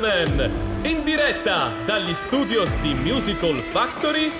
gentlemen, in diretta dagli studios di Musical Factory,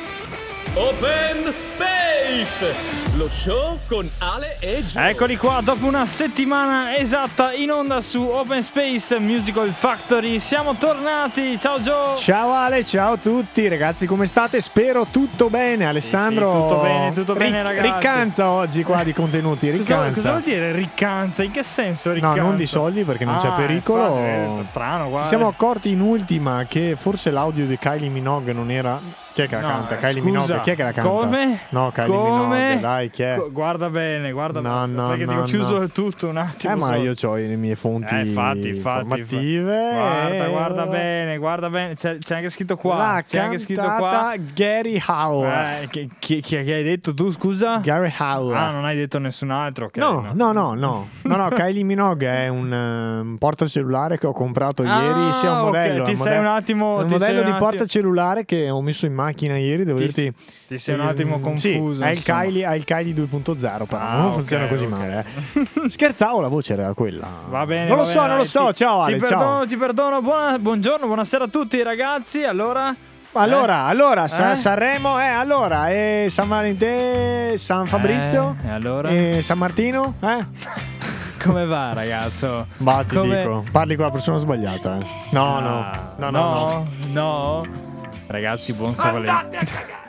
Open Space, lo show con Ale e Gio. Eccoli qua, dopo una settimana esatta in onda su Open Space Musical Factory, siamo tornati. Ciao Gio. Ciao Ale, ciao a tutti ragazzi, come state? Spero tutto bene. Alessandro, sì, tutto bene, tutto bene, ric- ragazzi. Riccanza oggi qua di contenuti, Cosa, riccanza. cosa vuol dire riccanza? In che senso No, riccanza? non di soldi perché non c'è Ah, pericolo. infatti, strano, guarda. Ci siamo accorti in ultima che forse l'audio di Kylie Minogue non era. Chi è che la No, canta? Kylie scusa, Minogue, chi è che la canta? Come? No, Kylie Come? Minogue, dai, chi è? Guarda bene, guarda No, bene. no, perché ti no, ho chiuso no. tutto un attimo. Eh, ma io ho le mie fonti Eh, infatti, infatti, informative. Guarda, eh, guarda bene, guarda bene. C'è, c'è anche scritto qua. L'ha c'è anche scritto qua. Gary Howe. Eh, chi, chi- chi hai detto tu, scusa? Gary Howe. Ah, non hai detto nessun altro. ok, No, no, no, no, no, no, Kylie Minogue è un, un portacellulare che ho comprato Ah, ieri. Sia un modello. ti un sei modello- un attimo- Un modello di attimo- portacellulare che ho messo in macchina ieri. Devo Ti- dirti. Ti sei un attimo Mm, confuso, Sì, è il. Kylie, è il Kylie 2.0, però Ah, non funziona così ok. male. eh. Scherzavo, la voce era quella. Va bene. Non lo va so, bene, non lo so. ti- ciao, Ale. Ti ciao. perdono, ti perdono. Buona- buongiorno, buonasera a tutti, ragazzi. Allora. Allora, allora, Sa- Eh? Sanremo, eh, allora, e San Valentino, San Fabrizio, Eh, e allora? e San Martino, eh? Come va, ragazzo? Va, ti Come- dico, parli con la persona sbagliata. eh. No, Ah, no, no, no, no, no. Ragazzi, buon San Valentino.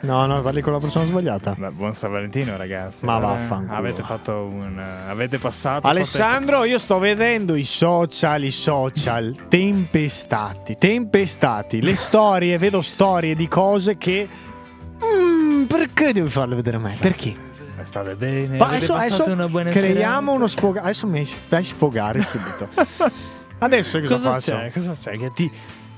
no, no, parli con la persona sbagliata. Beh, buon San Valentino, ragazzi. Ma Eh, vaffanculo. Avete fatto un. Avete passato. Alessandro, io sto vedendo i social, i social tempestati, tempestati, le storie, vedo storie di cose che... Mm, perché devi farle vedere a me? Perché? Ma State bene. Ma adesso, adesso una buona creiamo serata? uno sfogato. Adesso mi fai sfogare subito. Adesso cosa, Cosa faccio? c'è? Cosa c'è? Che ti,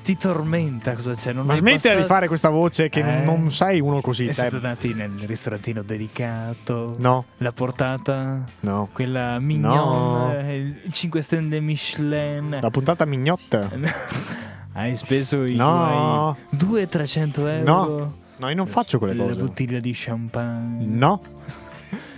ti tormenta? Cosa c'è? Non Ma hai smettila di passato- fare questa voce che Eh? non sei uno così. E te. siete andati nel ristorantino dedicato? No, La portata? no. Quella mignon? No. Il 5 stelle Michelin? La puntata mignotta. Hai speso i No. tuoi 200-300 euro? No. No, io non faccio quelle La cose. bottiglia di champagne? No.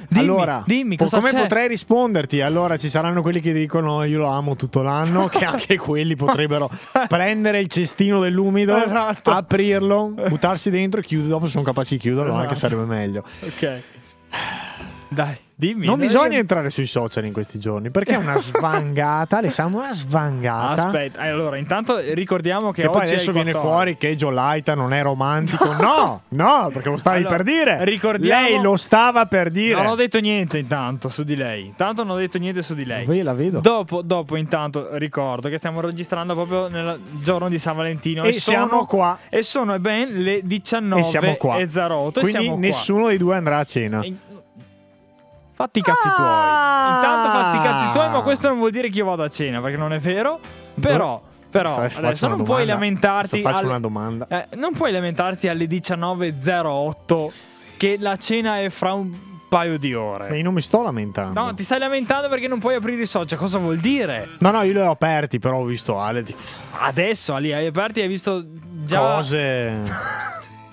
Dimmi, allora, dimmi cosa come c'è? potrei risponderti? Allora, ci saranno quelli che dicono io lo amo tutto l'anno, che anche quelli potrebbero prendere il cestino dell'umido, Esatto. aprirlo, buttarsi dentro e chiudere. Dopo sono capaci di chiuderlo, Esatto. anche sarebbe meglio. Ok. Dai, dimmi. Non bisogna che- entrare sui social in questi giorni perché è una svangata, Alessandro, una svangata. Aspetta, allora, intanto ricordiamo che, Che poi adesso viene 14. fuori che Joe Laita non è romantico. No, no, perché lo stavi Allora, per dire. ricordiamo- Lei lo stava per dire. Non ho detto niente intanto su di lei. Intanto non ho detto niente su di lei. Ve la vedo. Dopo, dopo, intanto, ricordo che stiamo registrando proprio nel giorno di San Valentino. E siamo sono- qua. E sono ben le 19 E siamo qua. e 08. e Quindi qua. nessuno dei due andrà a cena. E- Fatti i cazzi Ah! tuoi. Intanto fatti i cazzi tuoi, ma questo non vuol dire che io vado a cena, perché non è vero. Però, però Sai, adesso non puoi domanda. lamentarti. Faccio alle- una domanda. eh, non puoi lamentarti alle 19.08 che la cena è fra un paio di Ma ore. io non mi sto lamentando. No, ti stai lamentando perché non puoi aprire i social. Cosa vuol dire? No, no, io li ho aperti, però ho visto Ale. Adesso Ali hai aperti e hai visto già. cose.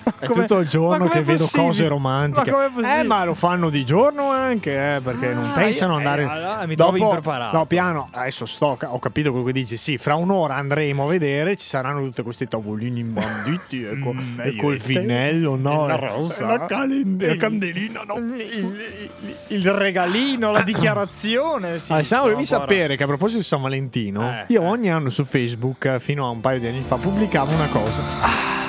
È Come- tutto il giorno che vedo possibile? cose romantiche. Ma com'è possibile? eh, ma lo fanno di giorno anche, eh, perché non Ah, pensano io- andare. eh, allora mi trovi impreparato. No, piano. Adesso sto, ho capito quello che dici. Sì, fra un'ora andremo a vedere. Ci saranno tutte questi tavolini imbanditi. e, co- Mm, e col te. finello, no? la e- rosa. La, calen- la candelina, no? Il, il- il regalino, la dichiarazione. Sì, Alessandro, devi sono sapere che a proposito di San Valentino, Eh, io ogni anno su Facebook, eh, fino a un paio di anni fa, pubblicavo una cosa. ancora-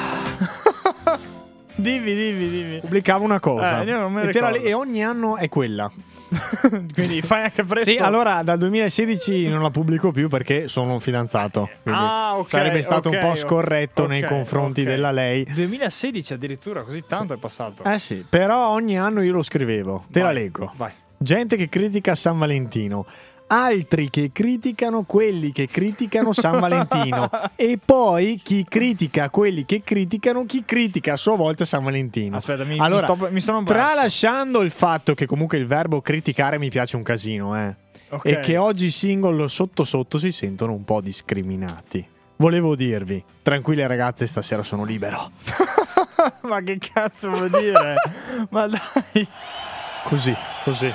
Dimmi, dimmi, dimmi. Pubblicavo una cosa. Eh, e, la- e ogni anno è quella. Quindi fai anche presto. Sì, allora dal 2016 non la pubblico più perché sono fidanzato. quindi Ah, ok, Sarebbe stato ok, un po' scorretto nei ok, confronti della lei. 2016 addirittura, così tanto è passato. Eh sì, però ogni anno io lo scrivevo. Te la Vai, leggo. Vai. Gente che critica San Valentino. Altri che criticano quelli che criticano San Valentino e poi chi critica quelli che criticano chi critica a sua volta San Valentino. Aspetta, mi, allora, mi, sto, mi sono perso. Tralasciando il fatto che comunque il verbo criticare mi piace un casino, eh. Ok. E che oggi i single sotto sotto si sentono un po' discriminati. Volevo dirvi, tranquille ragazze, stasera sono libero. Ma che cazzo vuol dire? Ma dai, Così, così.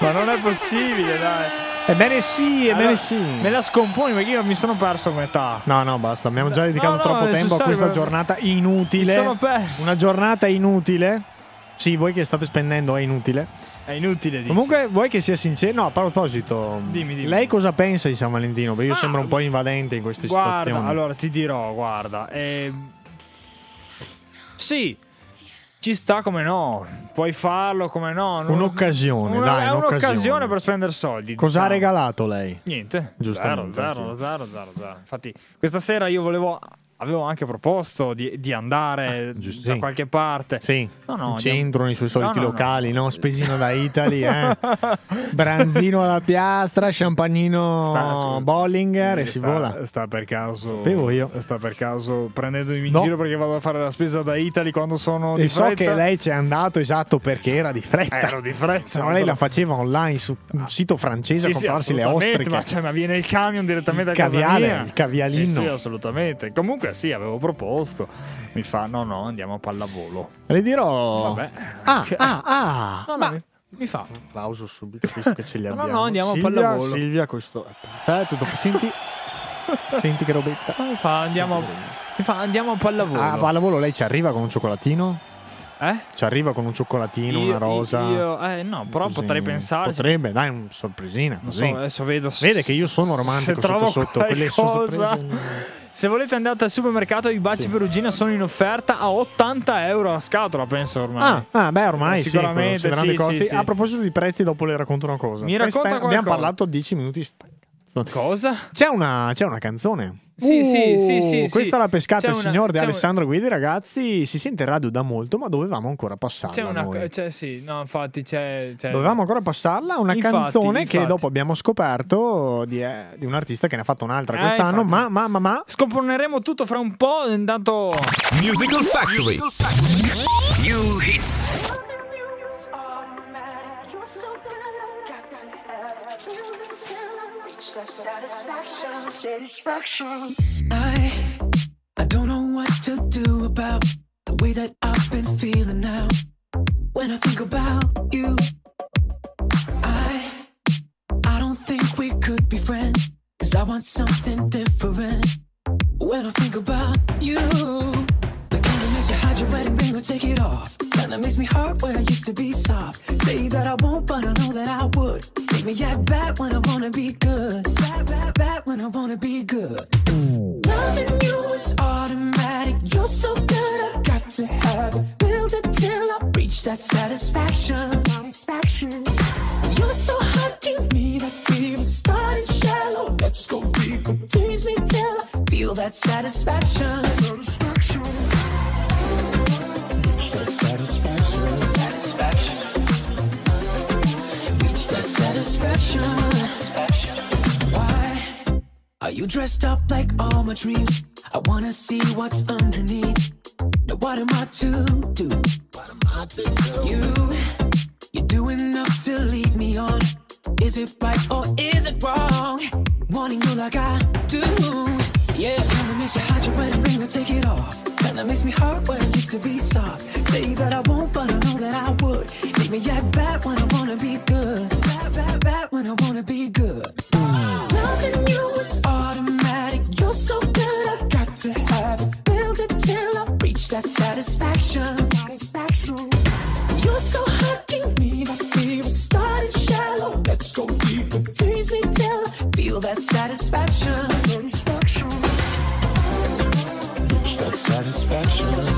ma non è possibile, dai. Ebbene sì, ebbene Allora, sì. Me la scomponi perché io mi sono perso a metà. No, no, basta. Abbiamo già dedicato No, no, troppo tempo a questa giornata inutile. Mi sono perso. Una giornata inutile. Sì, voi che state spendendo è inutile. È inutile dici. Comunque, vuoi che sia sincero? No, a proposito, Dimmi, dimmi. lei cosa pensa di San Valentino? Perché io Ah, sembro un po' invadente in queste guarda, situazioni. allora ti dirò, guarda. ehm, Sì, ci sta come no. Puoi farlo come no. non- Un'occasione, Una- dai, È un'occasione. un'occasione per spendere soldi. Cosa ha diciamo. regalato lei? Niente, zero, Giustamente, zero, sì. zero, zero, zero. Infatti, questa sera io volevo. Avevo anche proposto di, di andare Ah, giusto, da sì. qualche parte. Sì, No, no, in centro, nei suoi soliti No, locali, no? Spesino da Italy, eh? Branzino alla piastra, champagnino Sta- su- Bollinger e sta, si vola. Sta per caso. Sapevo io. Sta per caso prendendomi in giro perché vado a fare la spesa da Italy quando sono di E so fretta. che lei c'è andato esatto perché era di fretta. Ero di fretta. No lei la faceva online su un sito francese a Sì, sì, comprarsi le assolutamente, ostriche. Ma, cioè, ma viene il camion direttamente a Il casa caviale, mia. il cavialino. Sì, sì, assolutamente. Comunque sì, avevo proposto. Mi fa, no, no, andiamo a pallavolo. Le dirò... Vabbè. Ah, Che- ah, ah. No, no, Ma- mi, mi fa. Un applauso subito, visto che ce li No, no, abbiamo. no, andiamo a Silvia, pallavolo. Silvia, questo... Aspetta, tutto... Senti... Senti che robetta. Mi fa, andiamo, mi fa, andiamo a pallavolo. Ah, pallavolo, lei ci arriva con un cioccolatino? eh? Ci arriva con un cioccolatino, Io- una rosa? Io, eh, no, però Così. potrei pensarci. Potrebbe, dai, una sorpresina. Non Così. so, adesso vedo. Vede che io sono romantico se trovo sotto sotto. Quelle qualcosa. sorprese- Se volete andate al supermercato, i baci Sì. perugina sono in offerta a 80 euro a scatola, penso ormai. Ah, ah, beh, ormai Sicuramente, sì, sì. A proposito di prezzi, dopo le racconto una cosa. Mi Questa- racconta Abbiamo qualcosa. parlato 10 minuti. Cosa? C'è una, c'è una canzone. Sì, sì, sì, sì, Questa sì. l'ha pescata C'è il una- signor di Alessandro Guidi, ragazzi. Si sente in radio da molto, ma dovevamo ancora passarla. C'è una. noi. C'è, sì, no, infatti c'è. c'è- Dovevamo ancora passarla. Una Infatti, canzone che infatti. dopo abbiamo scoperto di, eh, di un artista che ne ha fatto un'altra Eh, quest'anno. infatti. Ma, ma, ma, ma. Scomponeremo tutto fra un po'. Intanto. Musical Factory. New hits. I I don't know what to do about the way that I've been feeling now. When I think about you, I I don't think we could be friends. Cause I want something different. When I think about you, the kind that makes you hide your wedding ring or take it off. That makes me hurt where I used to be soft. Say that I won't, but I know that I would. Make me act bad when I wanna be good. Bad, bad, bad when I wanna be good. Loving you is automatic. You're so good, I got to have it. Build it till I reach that satisfaction. Satisfaction. You're so hot, give me that fever. Starting shallow, let's go deeper. Tease me till I feel that satisfaction. Satisfaction. Reach that satisfaction. Satisfaction. Why are you dressed up like all my dreams? I wanna see what's underneath. Now what am I to do? What am I to do? You, you're doing enough to lead me on. Is it right or is it wrong? Wanting you like I do. Yeah, kinda makes you hide your wedding ring or take it off. Kinda makes me hurt when I used to be soft. Say that I won't, but I know that I would. Make me act bad when I wanna be good bad when I wanna be good. Loving you is automatic. You're so good, I got to have it. Build it till I reach that satisfaction. Satisfaction. You're so hot, give me that fever. Starting shallow, let's go deeper. Tease me till I feel that satisfaction. Satisfaction. Reach that satisfaction.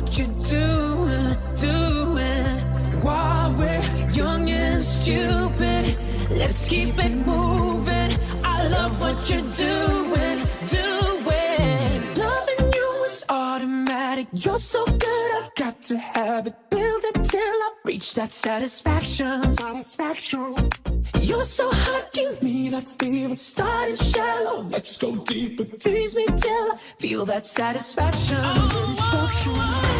What you're doing, doing. While we're young and stupid, let's keep it moving. I love what you're doing, doing. Loving you is automatic. You're so good, I've got to have it. That satisfaction. Satisfaction. You're so hot, give me that fever. Starting shallow, let's go deeper. Tease me till I feel that satisfaction. Loving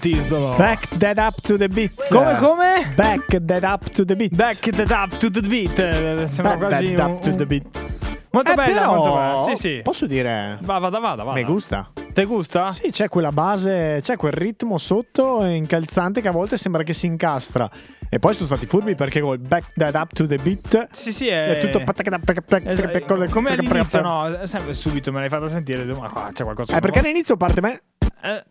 Titolo. Back that up to the beat. Come, come? Back that up to the beat. Back that up to the beat. Eh, Sembra Back quasi that up to the beat. Molto Eh, bella, però, molto bella. Sì, sì. Posso dire, Va, vada, vada, vada. mi gusta. Te gusta? Sì, c'è quella base, c'è quel ritmo sotto incalzante che a volte sembra che si incastra. E poi sono stati furbi perché col back that up to the beat Sì, sì, è, è tutto Esatto, come all'inizio, no, sempre subito me l'hai fatta sentire. Ma qua c'è qualcosa. Eh, perché all'inizio parte bene. Eh,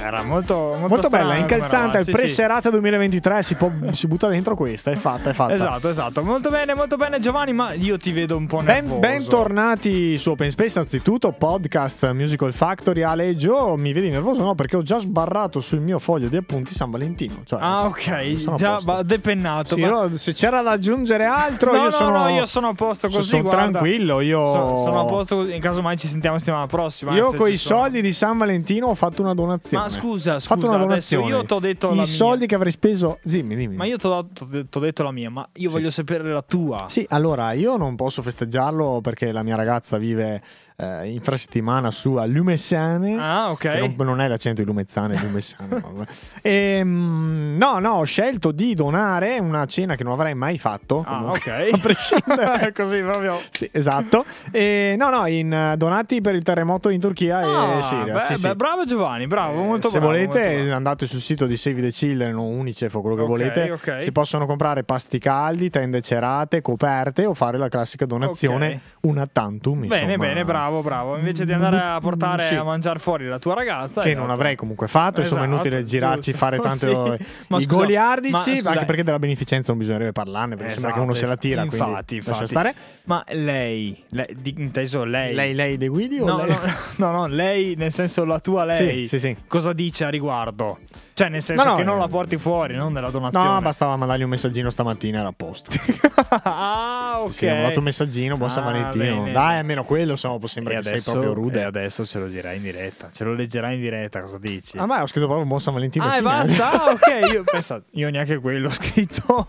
era molto, molto, Molto bella, incalzante. Il sì, sì. pre-serata 2023 si, può- si butta dentro questa. È fatta, è fatta. Esatto, esatto. Molto bene, molto bene, Giovanni. Ma io ti vedo un po' Ben, nervoso. bentornati su Open Space, anzitutto podcast Musical Factory. Ale Gio, mi vedi nervoso? No, perché ho già sbarrato sul mio foglio di appunti San Valentino. Cioè, Ah, ok. sono Già va- depennato. Sì, ma- se c'era da aggiungere altro, No, io no, sono. no, io sono a posto così. sono guarda. tranquillo. Io So- sono a posto così. In caso mai ci sentiamo settimana prossima. eh, Io con i sono. soldi di San Valentino ho fatto una donazione. Ma scusa, Ho fatto scusa, una adesso io t'ho detto la I mia. soldi che avrei speso. Dimmi, dimmi. Ma io t'ho- t'ho detto la mia, ma io voglio sapere la tua. Sì, allora io non posso festeggiarlo perché la mia ragazza vive eh, infrasettimana su a Lumessane. Ah, ok. non, non è l'accento di Lumezzane, è Lumezzane. vabbè. Ehm, no, no, ho scelto di donare una cena che non avrei mai fatto. Ah, comunque, ok. A prescindere. Così proprio. Sì, esatto. E, no, no, in eh, donati per il terremoto in Turchia Ah, e Siria. beh, sì, sì. beh, bravo Giovanni, bravo, Eh, molto se bravo. volete molto bravo. andate sul sito di Save the Children o Unicef o quello che Ok, volete ok. si possono comprare pasti caldi, tende cerate, coperte o fare la classica donazione Ok. una tantum Bene, insomma, bene, bravo, bravo. Invece di andare a portare Sì. a mangiare fuori la tua ragazza. che esatto. non avrei comunque fatto insomma è Esatto, inutile girarci fare tanto Sì. Ma i scusa, goliardici ma anche perché della beneficenza non bisognerebbe parlarne perché sembra che Esatto, uno se la tira infatti, quindi infatti. stare Ma lei, lei di- inteso lei. lei lei De Guidi o No, lei? no, no, no, lei nel senso la tua lei. Sì, sì, sì. Cosa dice a riguardo? Cioè nel senso No, no, che non eh, la porti fuori, non nella donazione. No, bastava mandargli un messaggino stamattina era a posto. ah, ok. Sì, sì, ho mandato un messaggino, buon San Ah, Valentino. bene. Dai, almeno quello, insomma, può sembrare che adesso, sei proprio rude. e adesso ce lo dirai in diretta. Ce lo leggerai in diretta, cosa dici? Ah, ma ho scritto proprio buon San Valentino. Ah, e basta? Ah, ok, io pensa, io neanche quello ho scritto.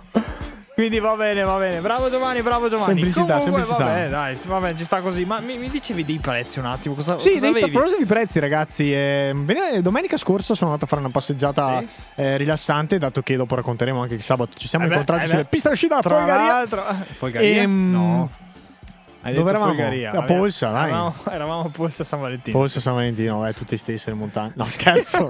Quindi va bene, va bene. Bravo Giovanni, bravo Giovanni. Semplicità, Comunque, semplicità. Vabbè, dai, vabbè, ci sta così. Ma mi, mi dicevi dei prezzi un attimo? Cosa, Sì, cosa dei, a proposito di prezzi, ragazzi, eh, ven- domenica scorsa sono andato a fare una passeggiata Sì. eh, rilassante, dato che dopo racconteremo anche che sabato ci siamo Eh beh, incontrati eh sulle piste uscita da Tra l'altro, Folgaria? Ehm, no. Hai dove eravamo? Folgaria. A Polsa, dai. Eravamo, eravamo a Polsa San Valentino. Forse San Valentino, eh, tutte stesse le montagne. No, scherzo,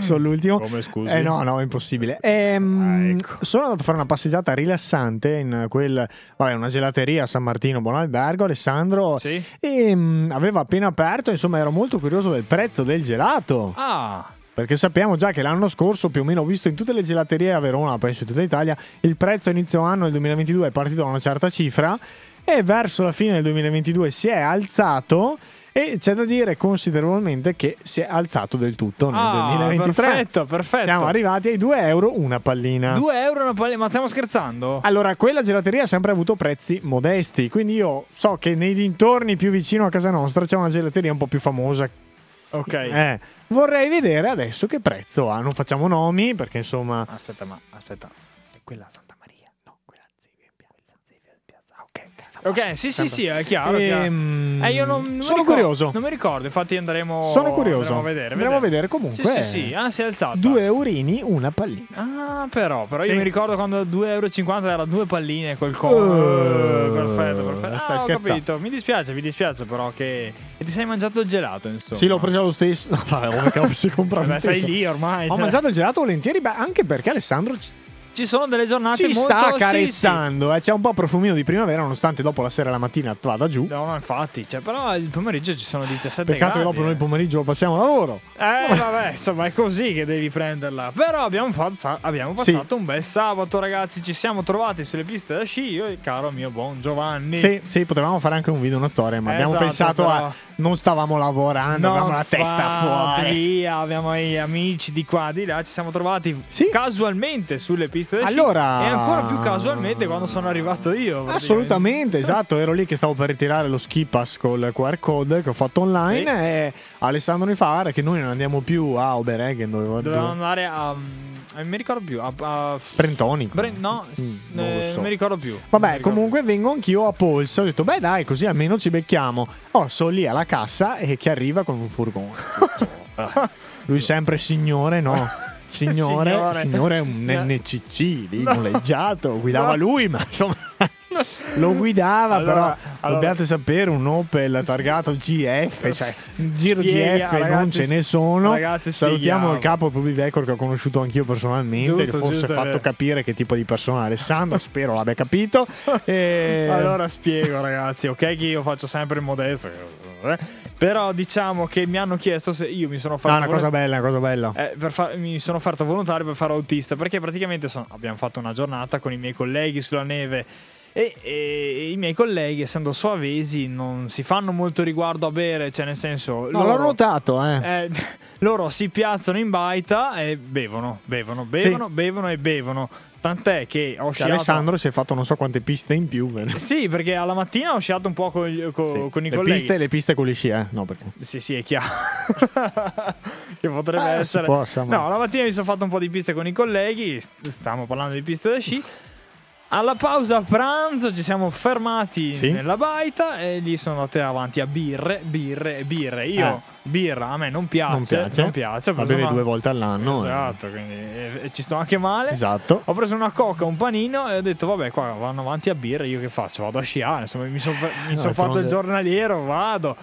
sono l'ultimo. Come, scusi? Eh, no, no, è impossibile. Ehm, Ah, ecco. Sono andato a fare una passeggiata rilassante in quel, vabbè, una gelateria a San Martino, buon albergo. Alessandro Sì. e, mm, aveva appena aperto, insomma, ero molto curioso del prezzo del gelato. Ah, Perché sappiamo già che l'anno scorso, più o meno, ho visto in tutte le gelaterie a Verona, penso in tutta Italia, il prezzo a inizio anno del 2022 è partito da una certa cifra e verso la fine del 2022 si è alzato. E c'è da dire considerevolmente che si è alzato del tutto nel Ah, 2023. perfetto, perfetto. Siamo arrivati ai 2 euro una pallina. 2 euro una pallina, ma stiamo scherzando? Allora, quella gelateria ha sempre avuto prezzi modesti, quindi io so che nei dintorni più vicino a casa nostra c'è una gelateria un po' più famosa. ok. Eh, vorrei vedere adesso che prezzo ha. Non facciamo nomi perché insomma... Aspetta, ma aspetta. È quella Santa Maria? No, quella Zevia in piazza. Zevia in piazza. Ah, ok, sì, sì, sì, è chiaro. è chiaro. Ehm, Eh, io non, non sono ricordo- curioso. Non mi ricordo, infatti andremo. Sono curioso. Andremo a vedere. Andremo a vedere comunque. Sì, sì, sì. Ah, si è alzata. 2 eurini una pallina. Ah, però, però io Sì. mi ricordo quando 2,50 euro era due palline col cono. Uh, perfetto, perfetto. stai Ah, ho scherzando. capito. Mi dispiace, mi dispiace però che e ti sei mangiato il gelato, insomma. Sì, l'ho preso lo stesso. No, vabbè, come che lo si compra lo Vabbè, sei lì ormai. Ho cioè, mangiato il gelato volentieri, beh, anche perché Alessandro ci sono delle giornate ci molto sta sì, sì. carezzando. eh. C'è un po' profumino di primavera, nonostante dopo la sera e la mattina vada giù. No, no, infatti, cioè, però il pomeriggio ci sono 17 Peccato che gradi. dopo noi il eh. pomeriggio lo passiamo a lavoro. Eh, vabbè, insomma, è così che devi prenderla. Però abbiamo, fatto- abbiamo Sì. passato un bel sabato, ragazzi. Ci siamo trovati sulle piste da sci. Io e il caro mio buon Giovanni. Sì, sì, potevamo fare anche un video, una storia, ma abbiamo Esatto, pensato però- a. Non stavamo lavorando, No, avevamo la testa fuori. Via, abbiamo gli amici di qua, di là. Ci siamo trovati Sì. casualmente sulle piste da sci. Allora- E ancora più casualmente quando sono arrivato io. Assolutamente, esatto. Ero lì che stavo per ritirare lo ski pass col QR code che ho fatto online. Sì. E Alessandro mi fa guarda che noi non andiamo più a Oberegen, dove, Dovevamo dove- andare a. eh, non mi ricordo più. A, a- Brentonico. Bre- no, Mm, non eh, lo so. non mi ricordo più. Vabbè, ricordo comunque vengo anch'io a polso. Ho detto, beh, dai, così almeno ci becchiamo. Oh, sono lì alla cassa e che arriva con un furgone. Lui sempre signore, no? Signore, Signore. signore è un NCC lì noleggiato, guidava lui, ma insomma lo guidava, Allora- però allora- dobbiate sapere un Opel targato GF, cioè giro Spiega, GF non ragazzi, ce ne sono. ragazzi, Salutiamo il capo Publivecor che ho conosciuto anch'io personalmente, Giusto, che forse ha fatto vero. capire che tipo di persona è Alessandro, spero l'abbia capito. E... Allora spiego ragazzi, ok che io faccio sempre il modesto, eh, Però diciamo che mi hanno chiesto se io mi sono No, fatto. una cosa bella, una cosa bella. Eh, fa- mi sono offerto volontario per fare autista perché praticamente sono- abbiamo fatto una giornata con i miei colleghi sulla neve e, e i miei colleghi essendo suavesi non si fanno molto riguardo a bere cioè nel senso No, l'ho loro, notato, eh. eh, loro si piazzano in baita e bevono bevono bevono bevono e bevono tant'è che ho Cioè, sciato Alessandro si è fatto non so quante piste in più. vero? sì perché alla mattina ho sciato un po' con, gli- co- Sì. con i le colleghi piste, le piste con gli sci, eh? No, perché. sì, sì, è chiaro. che potrebbe Eh, essere. può, insomma. no, la mattina mi sono fatto un po' di piste con i colleghi. st- Stavamo parlando di piste da sci. Alla pausa pranzo ci siamo fermati Sì. nella baita e lì sono andate avanti a birre, birre e birre. Io, Eh. birra, a me non piace. Non piace. Non piace. La bevi una- due volte all'anno. eh. Esatto, quindi e- e ci sto anche male. Esatto. Ho preso una coca, un panino e ho detto, vabbè, qua vanno avanti a birra, io che faccio? Vado a sciare, insomma, mi sono No, fatto il giornaliero, vado.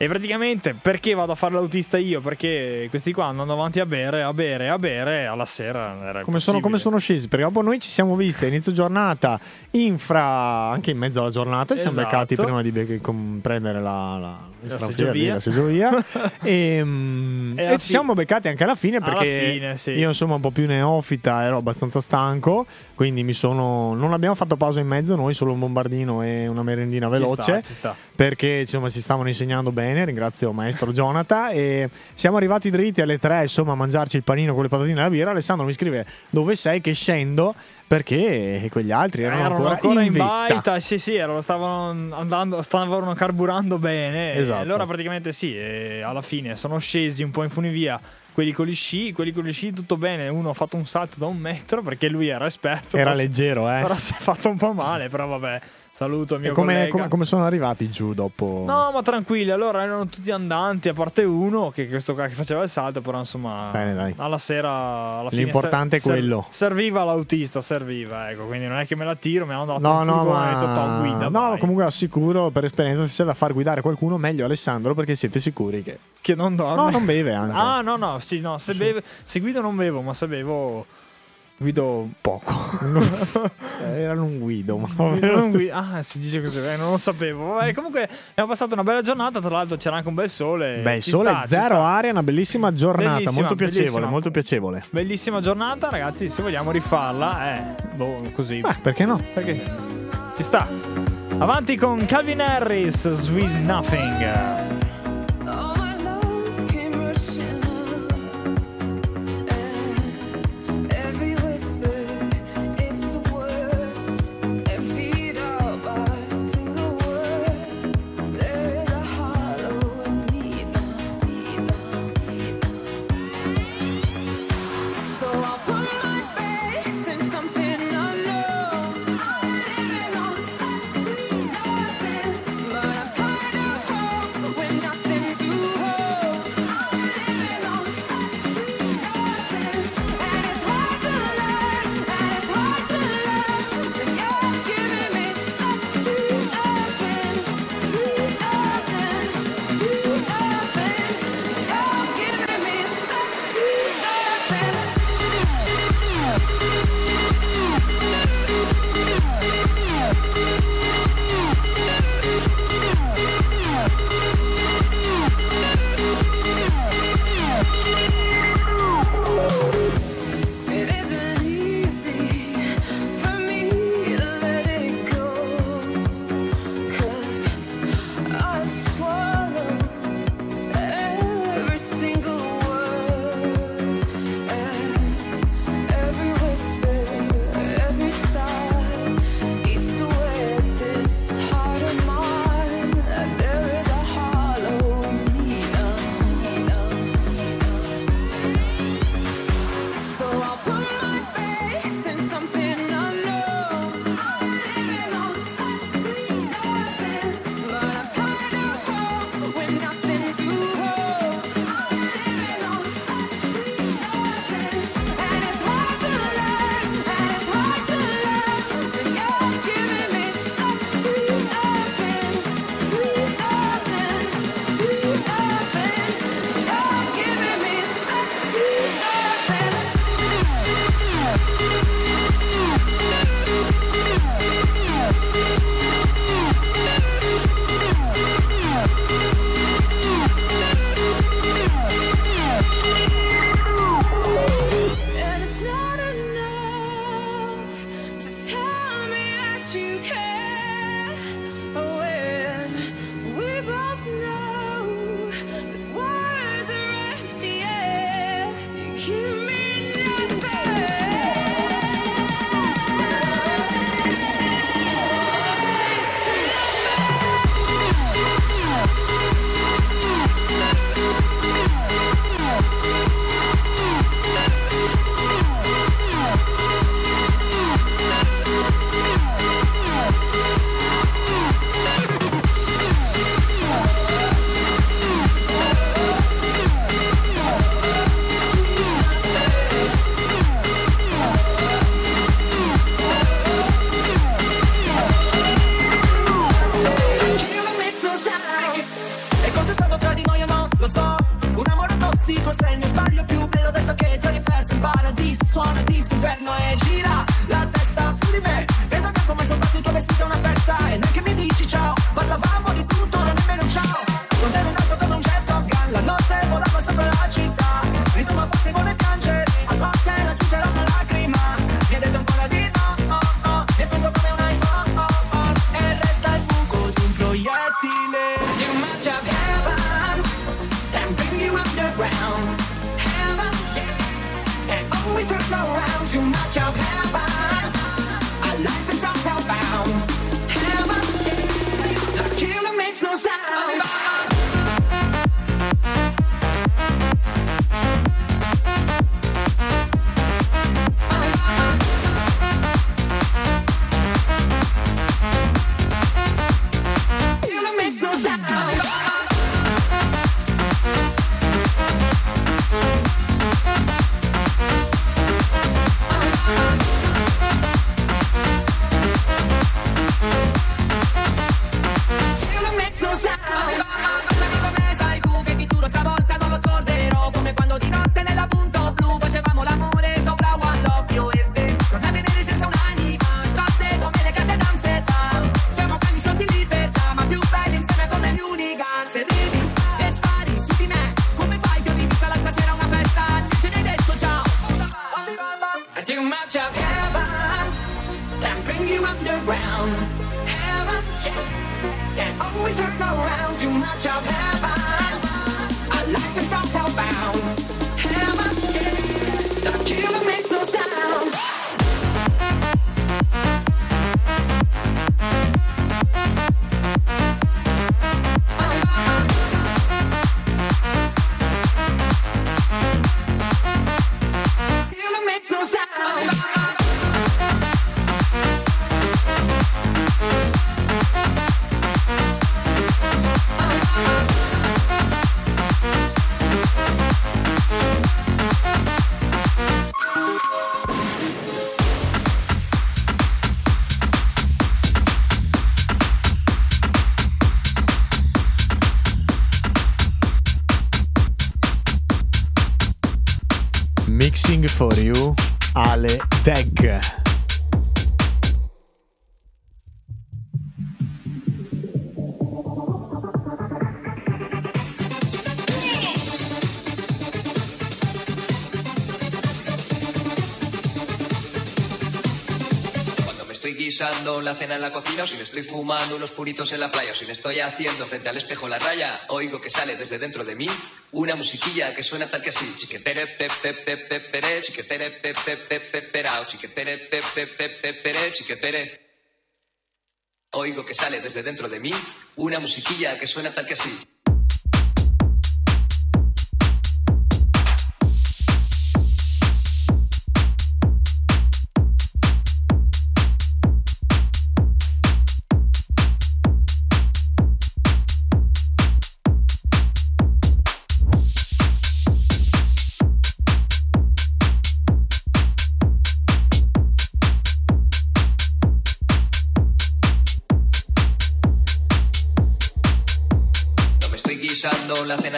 E praticamente perché vado a fare l'autista io? Perché questi qua andando avanti a bere, a bere, a bere, alla sera era Come sono, come sono scesi? Perché dopo noi ci siamo visti a inizio giornata, infra anche in mezzo alla giornata, ci siamo Esatto. beccati prima di be- prendere la, la, La seggiovia. la seggiovia. e, mm, E e alla ci fi- siamo beccati anche alla fine Alla perché fine, sì. io insomma un po' più neofita ero abbastanza stanco, quindi mi sono non abbiamo fatto pausa in mezzo noi, solo un bombardino e una merendina Ci veloce sta, ci sta. perché insomma si stavano insegnando bene, ringrazio maestro Jonathan e siamo arrivati dritti alle tre insomma a mangiarci il panino con le patatine e la birra, Alessandro mi scrive dove sei che scendo perché quegli altri erano, Erano ancora, in, vetta. baita, sì, sì, erano, stavano andando, stavano carburando bene. Esatto. E allora praticamente sì, alla fine sono scesi un po' in funivia quelli con gli sci, quelli con gli sci tutto bene, uno ha fatto un salto da un metro perché lui era esperto. Era leggero, eh. Però si è fatto un po' male, però vabbè, saluto mio E come, collega. come- come sono arrivati giù dopo? No, ma tranquilli, allora erano tutti andanti, a parte uno che questo qua che faceva il salto, però insomma Bene, dai. alla sera alla fine L'importante è ser- quello. serviva l'autista, serviva, ecco, quindi non è che me la tiro, mi hanno dato No, un no, furgone e ho detto, ma... "Toh, guida, no, vai". comunque assicuro per esperienza se c'è da far guidare qualcuno meglio Alessandro perché siete sicuri che... che non dorme. No, non beve anche. Ah, no, no, sì, no, se, beve, se guido non bevo, ma se bevo guido poco. Era un guido, ma... Non gui- ah, si dice così, eh, non lo sapevo. Vabbè, comunque abbiamo passato una bella giornata, tra l'altro c'era anche un bel sole. Beh, sole sta, zero aria, una bellissima giornata, Bellissima, molto piacevole, bellissima. molto piacevole. Bellissima giornata, ragazzi. Se vogliamo rifarla, eh, boh, così. Beh, perché no? Perché ci sta. Avanti con Calvin Harris, Sweet Nothing. si me estoy fumando unos puritos en la playa, o si me estoy haciendo frente al espejo la raya, oigo que sale desde dentro de mí una musiquilla que suena tal que así, chiquetere pepepepeperé, chiquetere chiquetere chiquetere. Oigo que sale desde dentro de mí una musiquilla que suena tal que así.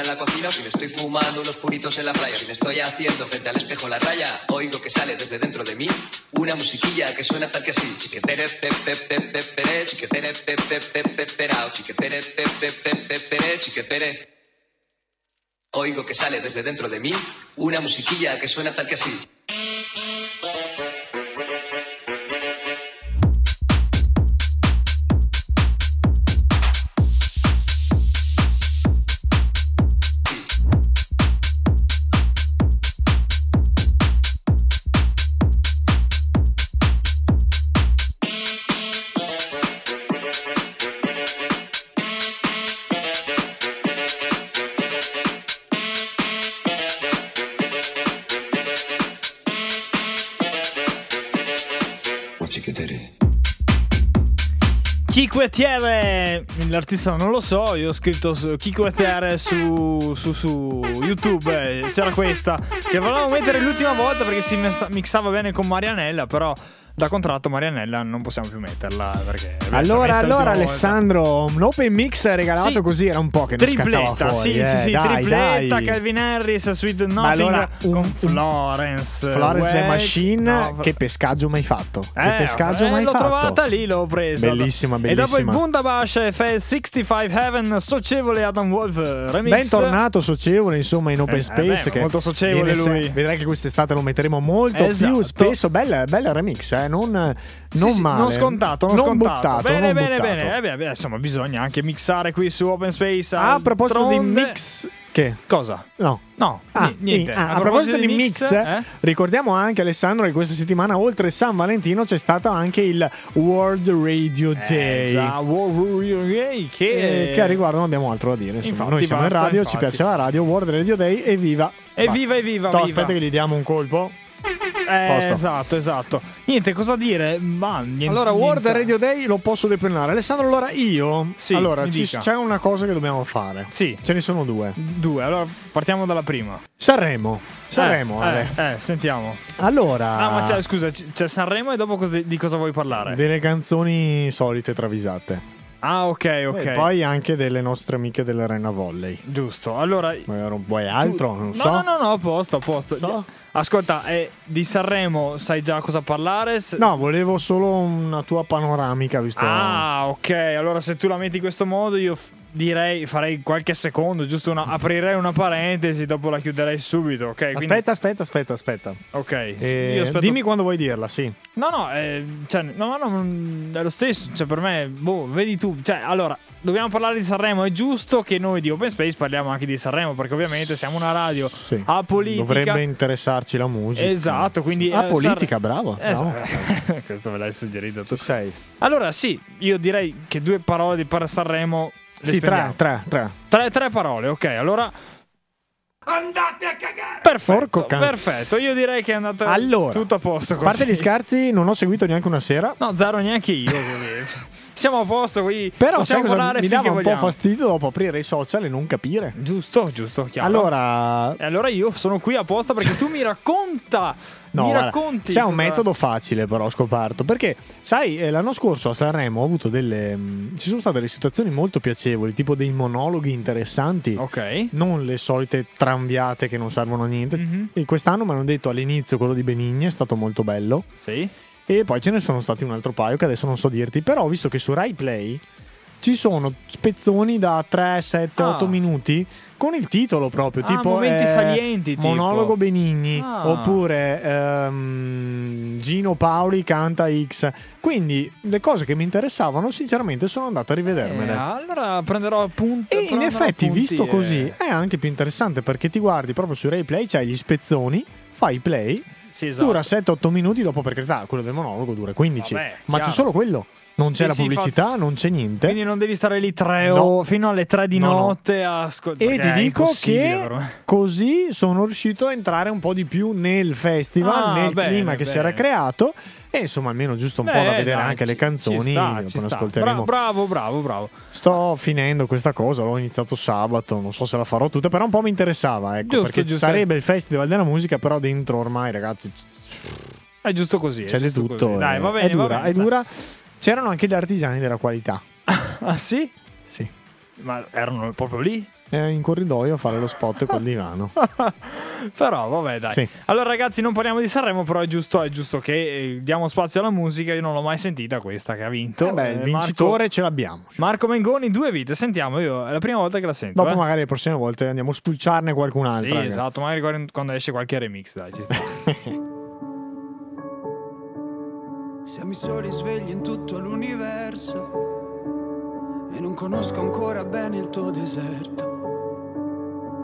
en la cocina o si me estoy fumando unos puritos en la playa, si me estoy haciendo frente al espejo la raya, oigo que sale desde dentro de mí una musiquilla que suena tal que así. Chiquetere, pepepepepepe, chiquetere, pepepepeperao, chiquetere, pepepepepepe, chiquetere. Oigo que sale desde dentro de mí una musiquilla que suena tal que así. Quartiere, l'artista non lo so, io ho scritto su, Chi Quartiere su, su, su YouTube, eh, c'era questa che volevo mettere l'ultima volta perché si mixava bene con Marianella, però da contratto Marianella non possiamo più metterla perché Allora, allora volta. Alessandro, un open mix regalato Sì. così era un po' che non Tripletta, fuori. sì, eh. sì, sì, Dai, tripletta dai. Calvin Harris, Sweet Nothing allora, un- con Florence. Florence the Wedge. Machine, No, che pescaggio mai fatto? che eh, pescaggio eh, mai l'ho fatto? trovata lì, l'ho presa. Bellissima, E dopo il bellissima. Bundabash FL 65 Heaven, socievole Adam Wolf remix. Bentornato socievole insomma in Open Eh, Space beh, che molto socievole viene se- lui. vedrai che quest'estate lo metteremo molto Esatto. più spesso bel, bel remix eh? Non, non Sì, sì, male non scontato, non, scontato. buttato bene, non bene, buttato. bene. Eh beh, beh, insomma, bisogna anche mixare qui su Open Space. Ah, a proposito di mix che? Cosa? no No, Ah, ni- niente. sì. Ah, a, proposito di mix, eh? ricordiamo anche Alessandro che questa settimana oltre San Valentino c'è stato anche il World Radio Day. Eh, già, World War Day, che... Eh, che a riguardo non abbiamo altro da dire. Insomma, Infatti, noi siamo in basta, radio, infatti. ci piace la radio, World Radio Day, evviva. Evviva, evviva, No, viva. aspetta che gli diamo un colpo. Eh, Posto. esatto, esatto. Niente, cosa dire? Ma niente. Allora, World niente. Radio Day lo posso declinare. Alessandro, allora io. Sì, allora, ci- c'è una cosa che dobbiamo fare. Sì. Ce ne sono due. Due, allora partiamo dalla prima. Sanremo. Sanremo, eh, eh, eh, sentiamo. Allora. Ah, ma c'è, scusa, c'è Sanremo e dopo cos'è- di cosa vuoi parlare? Delle canzoni solite travisate. ah, ok, ok. E poi anche delle nostre amiche dell'Arena Volley. Giusto, allora... Vuoi vuoi altro? Non No, so. no, no, no, a posto, a posto. So. Ascolta, eh, di Sanremo sai già cosa parlare? S- No, volevo solo una tua panoramica, visto. Ah, ok. Allora, se tu la metti in questo modo, io f- direi farei qualche secondo, giusto una, aprirei una parentesi, dopo la chiuderei subito, ok? Quindi- Aspetta, aspetta, aspetta, aspetta. ok. Eh, io aspetto- Dimmi quando vuoi dirla, sì. No, no, eh, cioè, no, no, è lo stesso. Cioè, per me, boh, vedi tu. Cioè, allora, dobbiamo parlare di Sanremo. È giusto che noi di Open Space parliamo anche di Sanremo, perché ovviamente siamo una radio Sì. apolitica. Dovrebbe interessarci la musica. Esatto, quindi Ah, eh, politica, San- bravo. Eh, bravo. Questo me l'hai suggerito tu. Tu sei. Allora, sì, io direi che due parole di per Sanremo. le Sì, tre, tre, tre. Tre, tre parole, ok. Allora. Andate a cagare! Perfetto, perfetto. Io direi che è andato Allora, tutto a posto. A parte così. gli scherzi, non ho seguito neanche una sera. No, zero neanche io. Siamo a posto qui. Però possiamo sai cosa mi dava un po' vogliamo. fastidio dopo aprire i social e non capire. Giusto, giusto, chiaro. Allora, E allora io sono qui apposta perché tu mi racconta. no, mi racconti. c'è un cosa- metodo facile però ho scoperto. Perché, sai, eh, l'anno scorso a Sanremo ho avuto delle... mh, ci sono state delle situazioni molto piacevoli, tipo dei monologhi interessanti. Ok. Non le solite tramviate che non servono a niente. Mhm. E quest'anno mi hanno detto all'inizio quello di Benigni è stato molto bello. Sì. E poi ce ne sono stati un altro paio che adesso non so dirti. Però ho visto che su Rai Play ci sono spezzoni da 3, 7, Ah. 8 minuti con il titolo proprio. Ah, tipo momenti eh, salienti, tipo. Monologo Benigni. Ah. Oppure ehm, Gino Paoli canta X. Quindi le cose che mi interessavano, sinceramente, sono andato a rivedermele. Eh, allora prenderò appunti. E in effetti, visto e- così, è anche più interessante perché ti guardi proprio su Rai Play, c'hai gli spezzoni, fai play, Sì, esatto. dura 7-8 minuti, dopo per carità, quello del monologo dura 15. Vabbè, ma chiaro. c'è solo quello. Non c'è Sì, la sì, pubblicità, non c'è niente. Quindi non devi stare lì tre No. o fino alle tre di No, no. notte a ascoltare. E ti dico che così sono riuscito a entrare un po' di più nel festival, Ah, nel bene, clima che si era bene. creato. E insomma, almeno giusto un po' da vedere anche le canzoni. Ci sta, ci ascolteremo. Bra- bravo, bravo, bravo. Sto finendo questa cosa, l'ho iniziato sabato, non so se la farò tutta, però un po' mi interessava, ecco, Giusto, perché giusto. sarebbe il festival della musica, però dentro ormai, ragazzi, È giusto così. c'è di tutto. così. Dai, eh, va bene. è dura, va bene, è dura. C'erano anche gli artigiani della qualità. dai. Ah, sì? Sì. Ma erano proprio lì? Eh, in corridoio a fare lo spot col divano. Però, vabbè, dai. Sì. Allora, ragazzi, non parliamo di Sanremo, però è giusto, è giusto che eh, diamo spazio alla musica. Io non l'ho mai sentita questa che ha vinto. Eh beh, il Eh, vincitore Marco, ce l'abbiamo. Marco Mengoni, due vite. Sentiamo, io è la prima volta che la sento. Dopo eh. magari le prossime volte andiamo a spulciarne qualcun'altra. Sì, raga. esatto, magari quando esce qualche remix, dai, ci sta. Siamo i soli svegli in tutto l'universo e non conosco ancora bene il tuo deserto.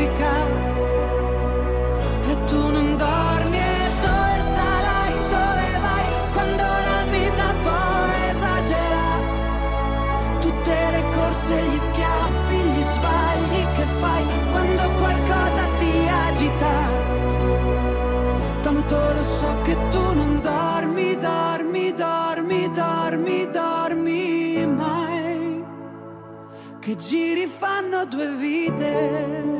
musica e tu non dormi e dove sarai, dove vai? Quando la vita poi esagera tutte le corse, gli schiaffi, gli sbagli che fai quando qualcosa ti agita. Tanto lo so che tu non dormi, dormi, dormi, dormi, dormi mai. Che giri fanno due vite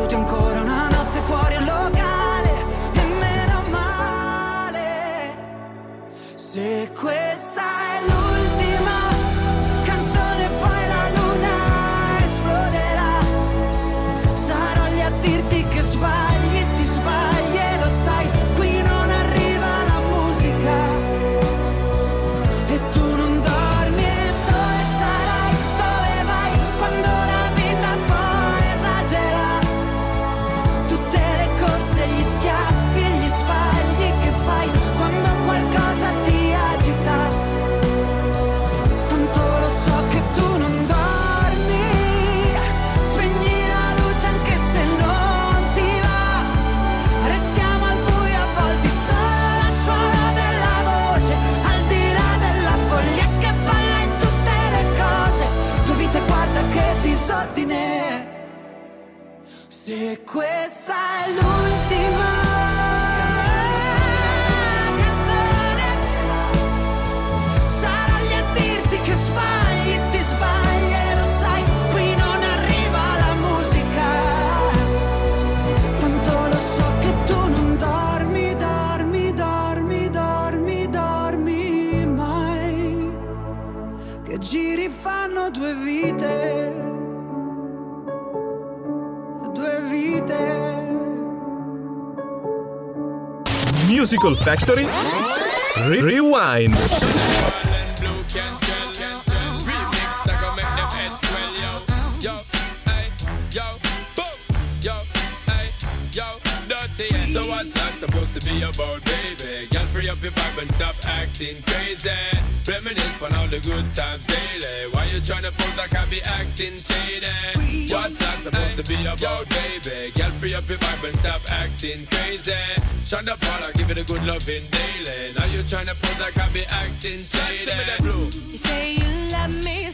Se questa Musical Factory Rewind. So what's that supposed to be about, baby? Girl, free up your vibe and stop acting crazy. Reminisce on all the good times daily. Why you tryna pose like I be acting shady? What's that supposed to be about, baby? Girl, free up your vibe and stop acting crazy. Shonda Paula, give it a good loving daily. Now you tryna pose like I be acting shady. You say you love me,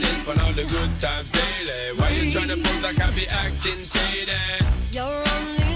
Reminisce on all the good times daily. Why you tryna pose like I be acting shady? You're only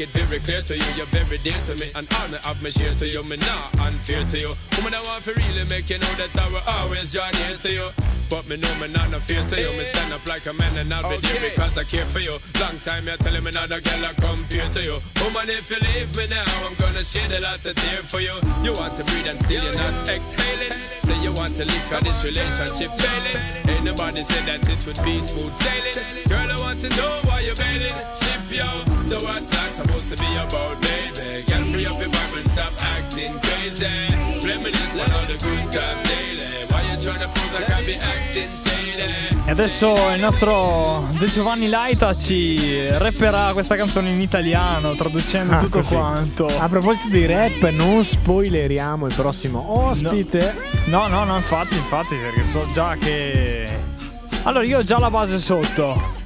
make it very clear to you, you're very dear to me, and honor of me share to you, me not unfair to you. Woman, I want to really make you know that I will always join here to you. But me know me not no fear to you. Me stand up like a man and I'll be there because I care for you. Long time you're telling me not a girl I compare to you. Woman, if you leave me now, I'm gonna shed a lot of tears for you. You want to breathe and still you're not exhaling. Say you want to leave cause this relationship failing. Ain't nobody said that it would be smooth sailing. Girl, I want to know why you're bailing. Ship yo. So what's that supposed to be about, baby? Girl, free up your vibe and stop acting crazy. Reminisce on all the good times daily. Why you tryna pose like I be acting shady? E adesso il nostro De Giovanni Laita ci rapperà questa canzone in italiano, traducendo Ah, tutto così. quanto. A proposito di rap, non spoileriamo il prossimo ospite. No, no, no, infatti, infatti, perché so già che. Allora, io ho già la base sotto.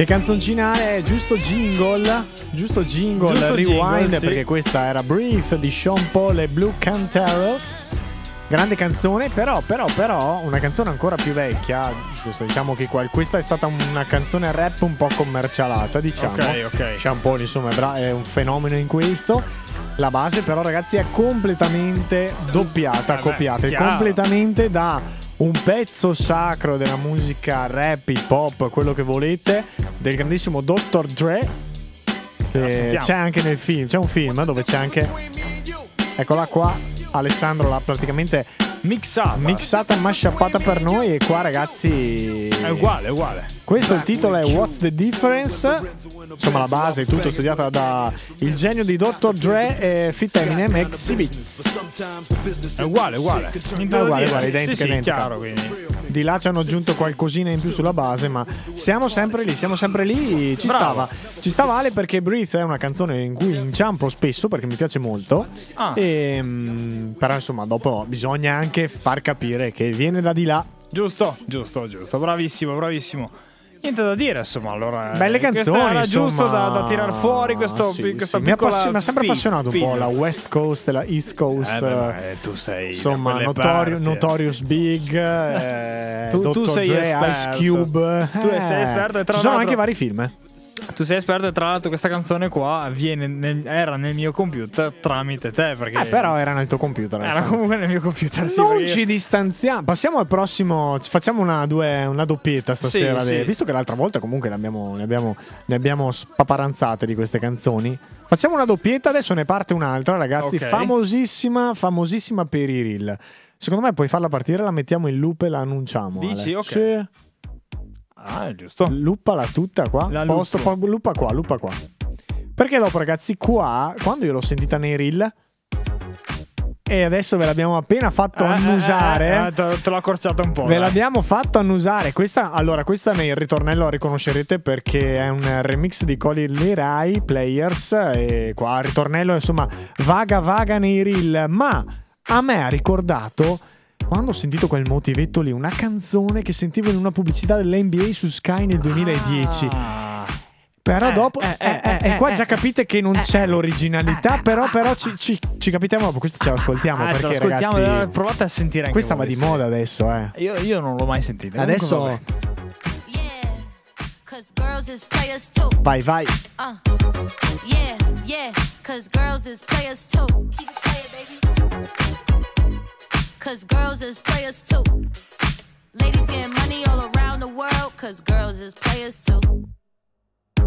Che canzoncina è? Giusto jingle? Giusto jingle, Giusto rewind, jingle, sì. perché questa era Breathe di Sean Paul e Blue Cantaro. Grande canzone, però, però, però, una canzone ancora più vecchia. Giusto, diciamo che qua- questa è stata una canzone rap un po' commercialata, diciamo. Ok, ok. Sean Paul, insomma, è, un fenomeno in questo. La base, però, ragazzi, è completamente doppiata, Vabbè, copiata. È completamente da un pezzo sacro della musica rap, hip hop, quello che volete, del grandissimo Dr. Dre. Che c'è anche nel film, c'è un film dove c'è anche. Eccola qua. Alessandro l'ha praticamente mixata, mixata mashuppata per noi. E qua, ragazzi. È uguale, è uguale. Questo il titolo è What's the Difference? Insomma, la base è tutto studiata da il genio di Dr. Dre e Fit Eminem Exhibit. È uguale, uguale. Niente È uguale, uguale, identica, sì, sì, identica. chiaro, quindi. Di là ci hanno aggiunto qualcosina in più sulla base, ma siamo sempre lì, siamo sempre lì. Ci Bravo. stava. Ci stava Ale perché Breathe è una canzone in cui inciampo spesso perché mi piace molto. Ah. E, mm, però insomma, dopo bisogna anche far capire che viene da di là. Giusto, giusto, giusto. Bravissimo, bravissimo. Niente da dire, insomma, allora. Belle eh, questo canzoni, era giusto da, da tirar fuori questo, Sì, questa sì, mi appassi- mi ha sempre appassionato un po' la West Coast e la East Coast. Eh, beh, tu sei insomma Notori-. Notorious Big, eh, Tu- tu Dr. sei Dre, esperto. Ice Cube. Tu sei esperto e tra Ci sono anche vari film. Tu sei esperto e tra l'altro questa canzone qua viene nel- era nel mio computer tramite te perché Eh, però era nel tuo computer. era Alessandro. comunque nel mio computer sì, non perché- ci distanziamo. Passiamo al prossimo. ci Facciamo una, due- una doppietta stasera. Sì, sì. Visto che l'altra volta comunque ne abbiamo, ne, abbiamo, ne abbiamo spaparanzate di queste canzoni. Facciamo una doppietta, adesso ne parte un'altra, ragazzi. Ok. Famosissima, famosissima per i reel. Secondo me puoi farla partire, la mettiamo in loop e la annunciamo. Dici? Ale. Ok. Sì. Ah, è giusto. Luppala tutta qua. La Posto, poi lupa qua, lupa qua. Perché dopo, ragazzi, qua, quando io l'ho sentita nei reel. E adesso ve l'abbiamo appena fatto Eh, eh, annusare. eh, eh, te, te l'ho accorciato un po'. Ve dai. l'abbiamo fatto annusare. Questa, allora, questa nel ritornello la riconoscerete perché è un remix di Colin Leray Players. E qua il ritornello, insomma, vaga vaga nei reel. Ma a me ha ricordato. Quando ho sentito quel motivetto lì, una canzone che sentivo in una pubblicità dell'NBA su Sky nel 2010. Ah. Però Eh, dopo, eh, eh, eh, eh, eh, qua eh, già capite che non c'è l'originalità. Però, però ci, ci, ci capitiamo dopo. Questa ce l'ascoltiamo. Ah, ce perché, l'ascoltiamo, ragazzi, provate a sentire anche questa va di sì. moda adesso, eh. Io, io non l'ho mai sentita. Adesso, Comunque, Cause girls is players too. vai, vai. Uh, yeah, yeah, cause girls is players too. Keep it playing, baby. Cause girls is players too. Ladies getting money all around the world, cause girls is players too.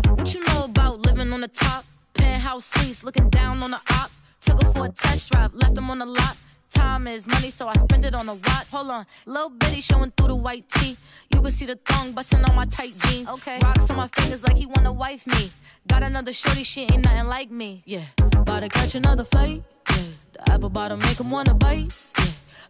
What you know about living on the top? Penthouse suites, looking down on the ops. Took her for a test drive, left them on the lot. Time is money, so I spend it on a watch. Hold on, little bitty showing through the white tee. You can see the thong busting on my tight jeans. Okay, rocks on my fingers like he wanna wife me. Got another shorty, she ain't nothing like me. Yeah, about to catch another flight. Yeah, the apple bottom make him wanna bite.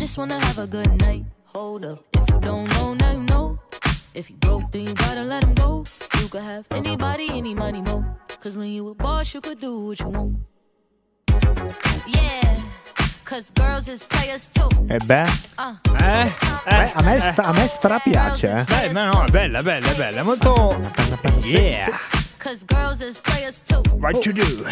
I just wanna have a good night. Hold up. If you don't know, now you know. If you broke, then you gotta let him go. You could have anybody, any money, mo. Cause when you a boss, you could do what you want. Yeah. Cause girls is players too. E beh, Uh. Eh? beh, a me, sta- a me strapiace, eh. Beh, ma no, è bella, è bella, è bella. È molto. Yeah. What to do?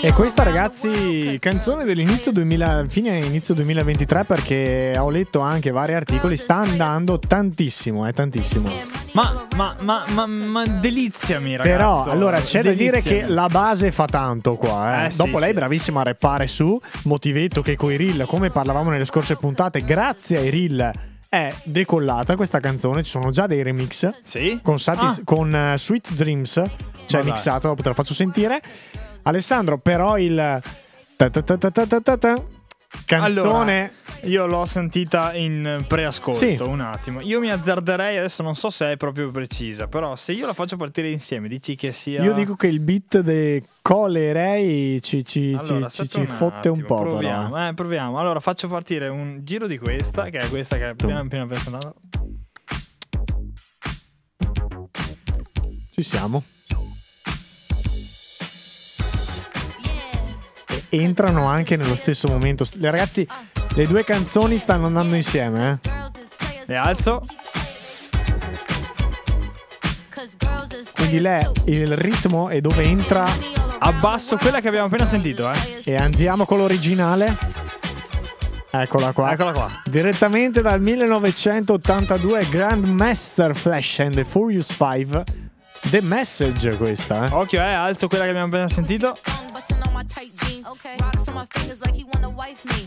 E questa ragazzi, canzone dell'inizio 2000, fine inizio 2023 perché ho letto anche vari articoli, sta andando tantissimo, eh, tantissimo. Ma, ma, ma, ma, ma deliziami, ragazzo. Però allora c'è da dire che Deliziami. la base fa tanto qua. Eh. Eh, sì, Dopo lei sì. bravissima a rappare su, motivetto che coi reel, come parlavamo nelle scorse puntate, grazie ai reel è decollata questa canzone, ci sono già dei remix Sì? con, Satis- Ah. con eh, Sweet Dreams, cioè dai. mixato, dopo te la faccio sentire. Alessandro, però il ta ta ta canzone Allora, io l'ho sentita in preascolto Sì. un attimo. Io mi azzarderei, adesso non so se è proprio precisa, però se io la faccio partire insieme, dici che sia. Io dico che il beat dei Colerei ci, ci, Allora, ci- ci- ci fotte un attimo, po'. però, eh. Proviamo, eh, proviamo. Allora, faccio partire un giro di questa, che è questa che è appena appena presentata. Ci siamo. Entrano anche nello stesso momento. Le ragazzi, le due canzoni stanno andando insieme, eh. Le alzo. Quindi lei, il ritmo è dove entra Abbasso quella che abbiamo appena sentito, eh. e andiamo con l'originale. Eccola qua. Eccola qua. Direttamente dal 1982 Grandmaster Flash and the Furious 5. The Message questa, eh. Occhio, eh, alzo quella che abbiamo appena sentito.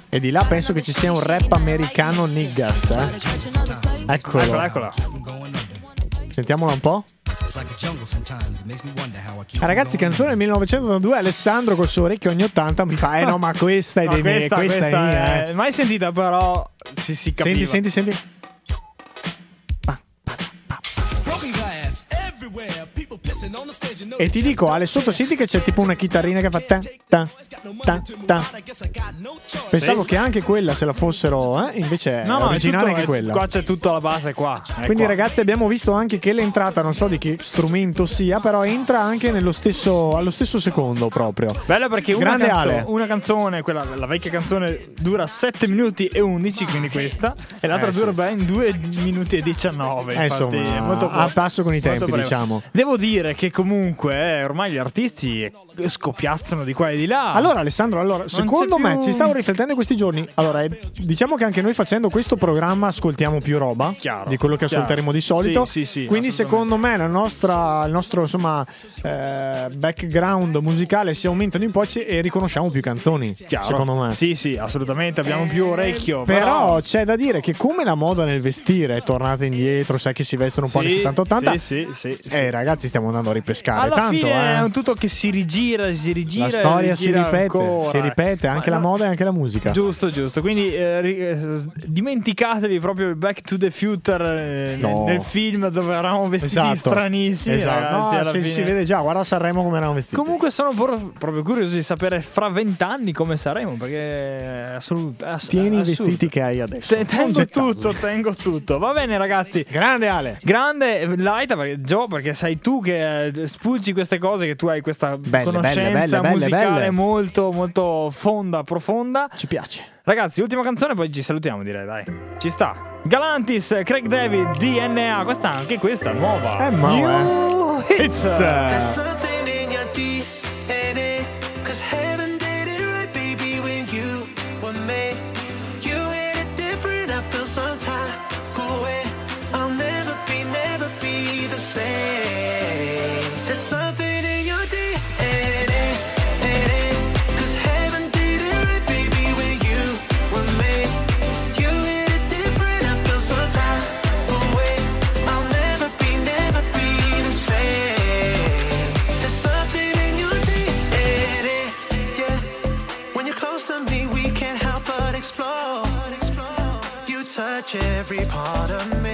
E di là penso che ci sia un rap americano niggas, eh. Eccolo. Eccola, eccola. Sentiamola un po'. Ah, ragazzi, canzone del 1982, Alessandro col suo orecchio ogni 80 mi fa, eh no, ma questa è No, dei miei, questa, questa, questa è è- eh. Mai sentita, però si, si capiva. Senti, senti, senti. web E ti dico, Ale, sotto senti che c'è tipo una chitarrina che fa ta, ta, ta, ta. Pensavo che anche quella se la fossero, eh? invece è No, no, è originale tutto- anche è- quella. Qua c'è tutta la base qua. È Quindi qua. ragazzi abbiamo visto anche che l'entrata, non so di che strumento sia, però entra anche nello stesso, allo stesso secondo proprio. Bello perché una, Grande canzo- Ale. una canzone, quella, la vecchia canzone, dura 7 minuti e 11, quindi questa, e l'altra Eh, sì. dura ben 2 minuti e 19. Eh, infatti, insomma, è molto a passo con i tempi, breve. diciamo. Devo dire che comunque eh, ormai gli artisti scoppiazzano di qua e di là. Allora Alessandro, allora, secondo me più- ci stavo riflettendo questi giorni. Allora, eh, diciamo che anche noi facendo questo programma ascoltiamo più roba Chiaro, di quello che chiaro. ascolteremo di solito. Sì, sì, sì, Quindi secondo me la nostra, il nostro insomma, eh, background musicale si aumenta un po' e ci- riconosciamo più canzoni. Chiaro. Secondo me. Sì, sì, assolutamente, abbiamo più orecchio. Però c'è da dire che come la moda nel vestire è tornata indietro, sai che si vestono un po' Sì, nei 70-80. sì, sì, sì, sì. Eh ragazzi, stiamo andando a ripescare Alla tanto, fine eh. è un tutto che si rigira, si rigira. La storia si rigira ripete, ancora. si ripete anche Ma la no- moda e anche la musica. Giusto, giusto. Quindi eh, eh, dimenticatevi proprio Back to the Future eh, No. nel film dove eravamo vestiti Esatto. stranissimi. Esatto. ragazzi, No, si, si vede già, guarda Sanremo come erano vestiti. Comunque sono por- proprio curioso di sapere fra vent'anni come saremo, perché è assolut- ass- Tieni i assurdo. vestiti che hai adesso. Non tengo tutto, tengo tutto. Va bene, ragazzi. Grande Ale. Grande eh, Laita, perché, Joe, perché sei tu che eh, spulci queste cose, che tu hai questa Belle, conoscenza belle, belle, musicale belle. molto, molto fonda, profonda. Ci piace. Ragazzi, ultima canzone, poi ci salutiamo, direi, dai. Ci sta. Galantis, Craig David, DNA. Questa, anche questa, nuova. Eh, ma, New Hits. something touch every part of me.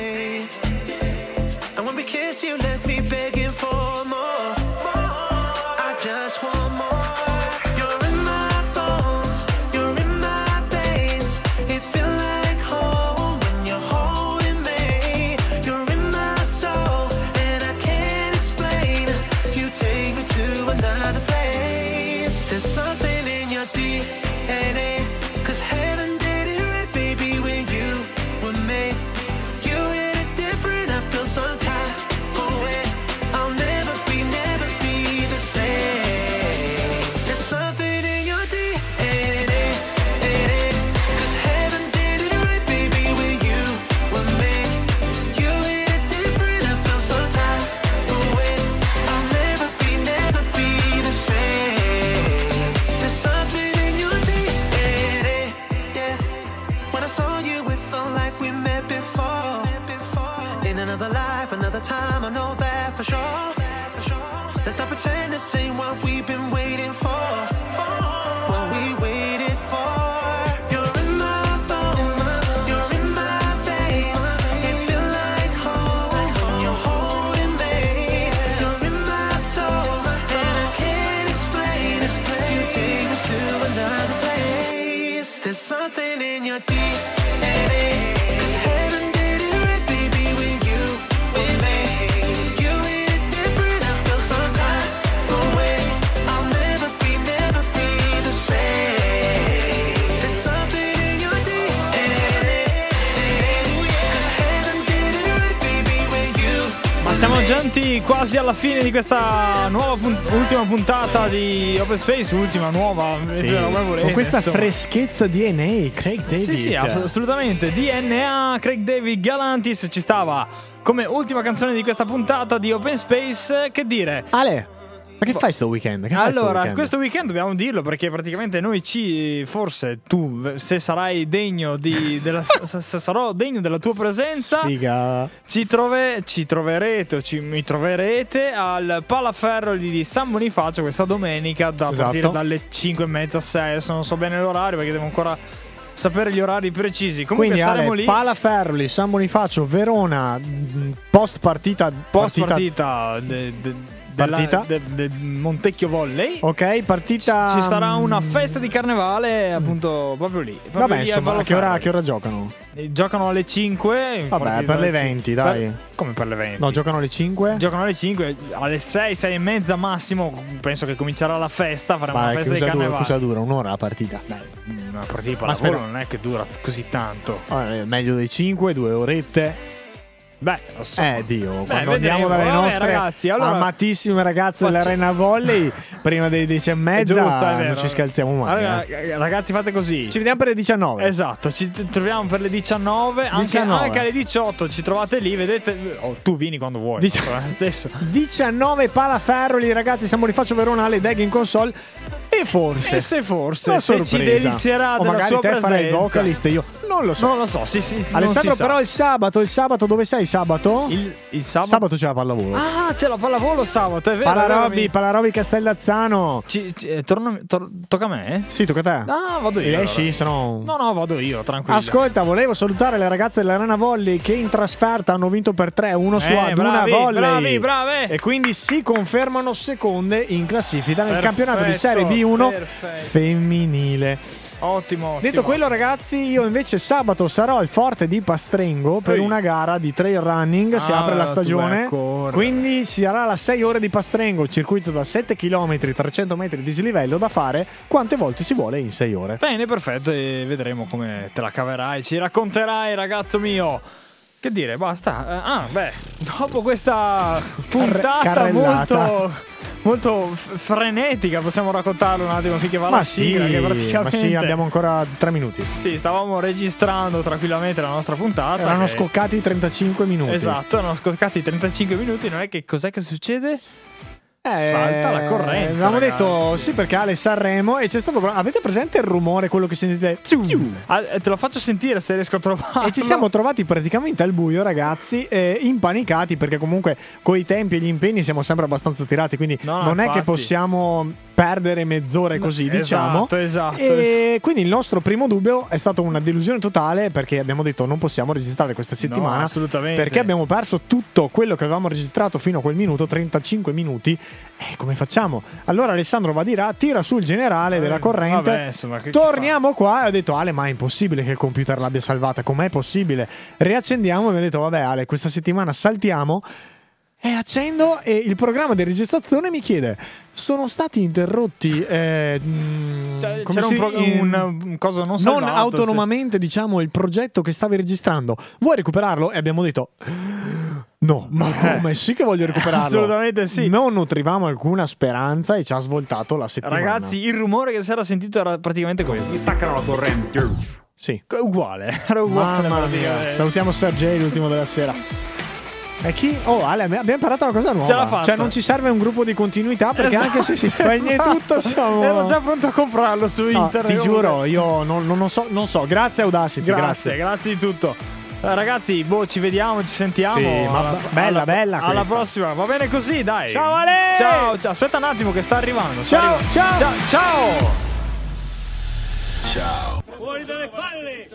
Alla fine di questa nuova pun- ultima puntata di Open Space, ultima nuova, vero, come volete, con questa insomma. freschezza DNA, Craig David. Sì, sì, ass- assolutamente. DNA, Craig David Galantis ci stava come ultima canzone di questa puntata di Open Space. Che dire? Ale, ma che fai sto weekend? Che fai sto Allora, weekend? questo weekend dobbiamo dirlo perché praticamente noi ci, forse tu, se sarai degno di, della, se sarò degno della tua presenza, Figa. ci, trove- ci troverete o ci, mi troverete al Palaferroli di San Bonifacio questa domenica da Esatto. partire dalle 5 e mezza a 6. Adesso non so bene l'orario perché devo ancora sapere gli orari precisi. Comunque Quindi saremo Ale, lì. Palaferroli, San Bonifacio, Verona, post partita. Post partita, de- de- della- Partita? de- del Montecchio Volley. Ok, partita. Ci sarà una mh, festa di carnevale appunto proprio lì. proprio Vabbè, lì insomma, a che, ora, a che ora giocano? Eh, Giocano alle 5. Vabbè, per le alle 20, 5. dai. Per- come per le 20? No, giocano alle 5. Giocano alle 5, alle 6, 6 e mezza massimo. Penso che comincerà la festa. Faremo Vai, una festa di carnevale. cosa dura? Un'ora la partita. Una partita di Ma pallavolo spero- non è che dura così tanto. Vabbè, meglio dei 5, due orette. Beh, lo so. Eh, Dio, Beh, quando vedremo. andiamo dalle Vabbè, nostre ragazzi, allora- amatissime ragazze dell'Arena Volley, prima delle 10 e mezza, Giusto, non ci scalziamo mai. Allora, eh. ragazzi, fate così. Ci vediamo per le 19. Esatto, ci troviamo per le 19, anche, 19. anche alle 18 ci trovate lì, vedete. Oh, tu vieni quando vuoi. Dici- Adesso. 19 palaferroli, ragazzi, siamo rifaccio Verona alle Dag in console. E forse. E se forse se ci delizierà o della magari sua te farai il vocalist io non lo so. Non lo so, sì, sì. Alessandro, si sa. però il sabato, il sabato dove sei sabato? Il, il sabato. Sabato c'è la pallavolo. Ah, c'è la pallavolo sabato, è vero. Palarobi, Palarobi Castellazzano. Ci- ci- eh, torna- tor- tocca a me? Sì, tocca a te. Ah, vado io. Riesci? allora. Se no- No, vado io, tranquillo. Ascolta, volevo salutare le ragazze dell'Arena Volley che in trasferta hanno vinto per 3-1 su Eh, Aduna bravi, Volley. bravi, brave. E quindi si confermano seconde in classifica nel Perfetto, campionato di Serie B1 perfetto. femminile. Ottimo, ottimo. Detto quello, ragazzi, io invece sabato sarò al forte di Pastrengo per Ehi. una gara di trail running. Si Ah, apre la stagione. Quindi si sarà la 6 ore di Pastrengo, circuito da 7 km, 300 metri di dislivello da fare quante volte si vuole in 6 ore. Bene, perfetto, e vedremo come te la caverai. Ci racconterai, ragazzo mio. Che dire, basta. Eh, ah, beh, dopo questa puntata carrellata. molto, molto frenetica, possiamo raccontarlo un attimo finché va la Ma sì, sigla, che ma sì, abbiamo ancora 3 minuti. Sì, stavamo registrando tranquillamente la nostra puntata. Erano che- scoccati 35 minuti. Esatto, erano scoccati 35 minuti. Non è che cos'è che succede? Eh, Salta la corrente. Avevamo ragazzi. detto sì perché Ale Sanremo e c'è stato. Avete presente il rumore, quello che sentite? Ah, eh, te lo faccio sentire se riesco a trovarlo. E ci siamo trovati praticamente al buio, ragazzi, eh, impanicati perché comunque coi tempi e gli impegni siamo sempre abbastanza tirati. Quindi No, no, non è che infatti. possiamo perdere mezz'ore così, diciamo. Esatto, esatto, E quindi il nostro primo dubbio è stato una delusione totale perché abbiamo detto non possiamo registrare questa settimana. No, assolutamente. Perché abbiamo perso tutto quello che avevamo registrato fino a quel minuto, 35 minuti. E come facciamo? Allora Alessandro va di là, tira su il generale della corrente. vabbè, insomma, che- che torniamo qua e ho detto Ale, ma è impossibile che il computer l'abbia salvata. Com'è possibile? Riaccendiamo e mi ha detto vabbè Ale, questa settimana saltiamo. E accendo e il programma di registrazione mi chiede: Sono stati interrotti. eh, mm, come c'era si- un, pro- in- un- un coso non salvato, autonomamente, diciamo, il progetto che stavi registrando. Vuoi recuperarlo? E abbiamo detto: No, ma come sì che voglio recuperarlo? Assolutamente sì. Non nutrivamo alcuna speranza e ci ha svoltato la settimana. Ragazzi, il rumore che si era sentito era praticamente questo. Mi staccano la corrente. Sì. Uguale, era uguale. Mamma mia. Salutiamo Sergei, l'ultimo della sera. E chi? Oh, Ale, abbiamo imparato una cosa nuova. Ce l'ha fatta. Cioè, non ci serve un gruppo di continuità perché Esatto, anche se si spegne esatto. tutto, siamo. Ero già pronto a comprarlo su No, internet. ti giuro, io non, non- non so, non so. Grazie, Audacity. Grazie, grazie, di tutto. Eh, Ragazzi, boh, ci vediamo, ci sentiamo. Sì, ma Alla- bella, alla- bella Alla questa. prossima, va bene così, dai. Ciao, Ale! Ciao, ciao, aspetta un attimo che sta arrivando. sta Ciao, arrivando. ciao. ciao. Ciao. Ciao. Fuori dalle palle!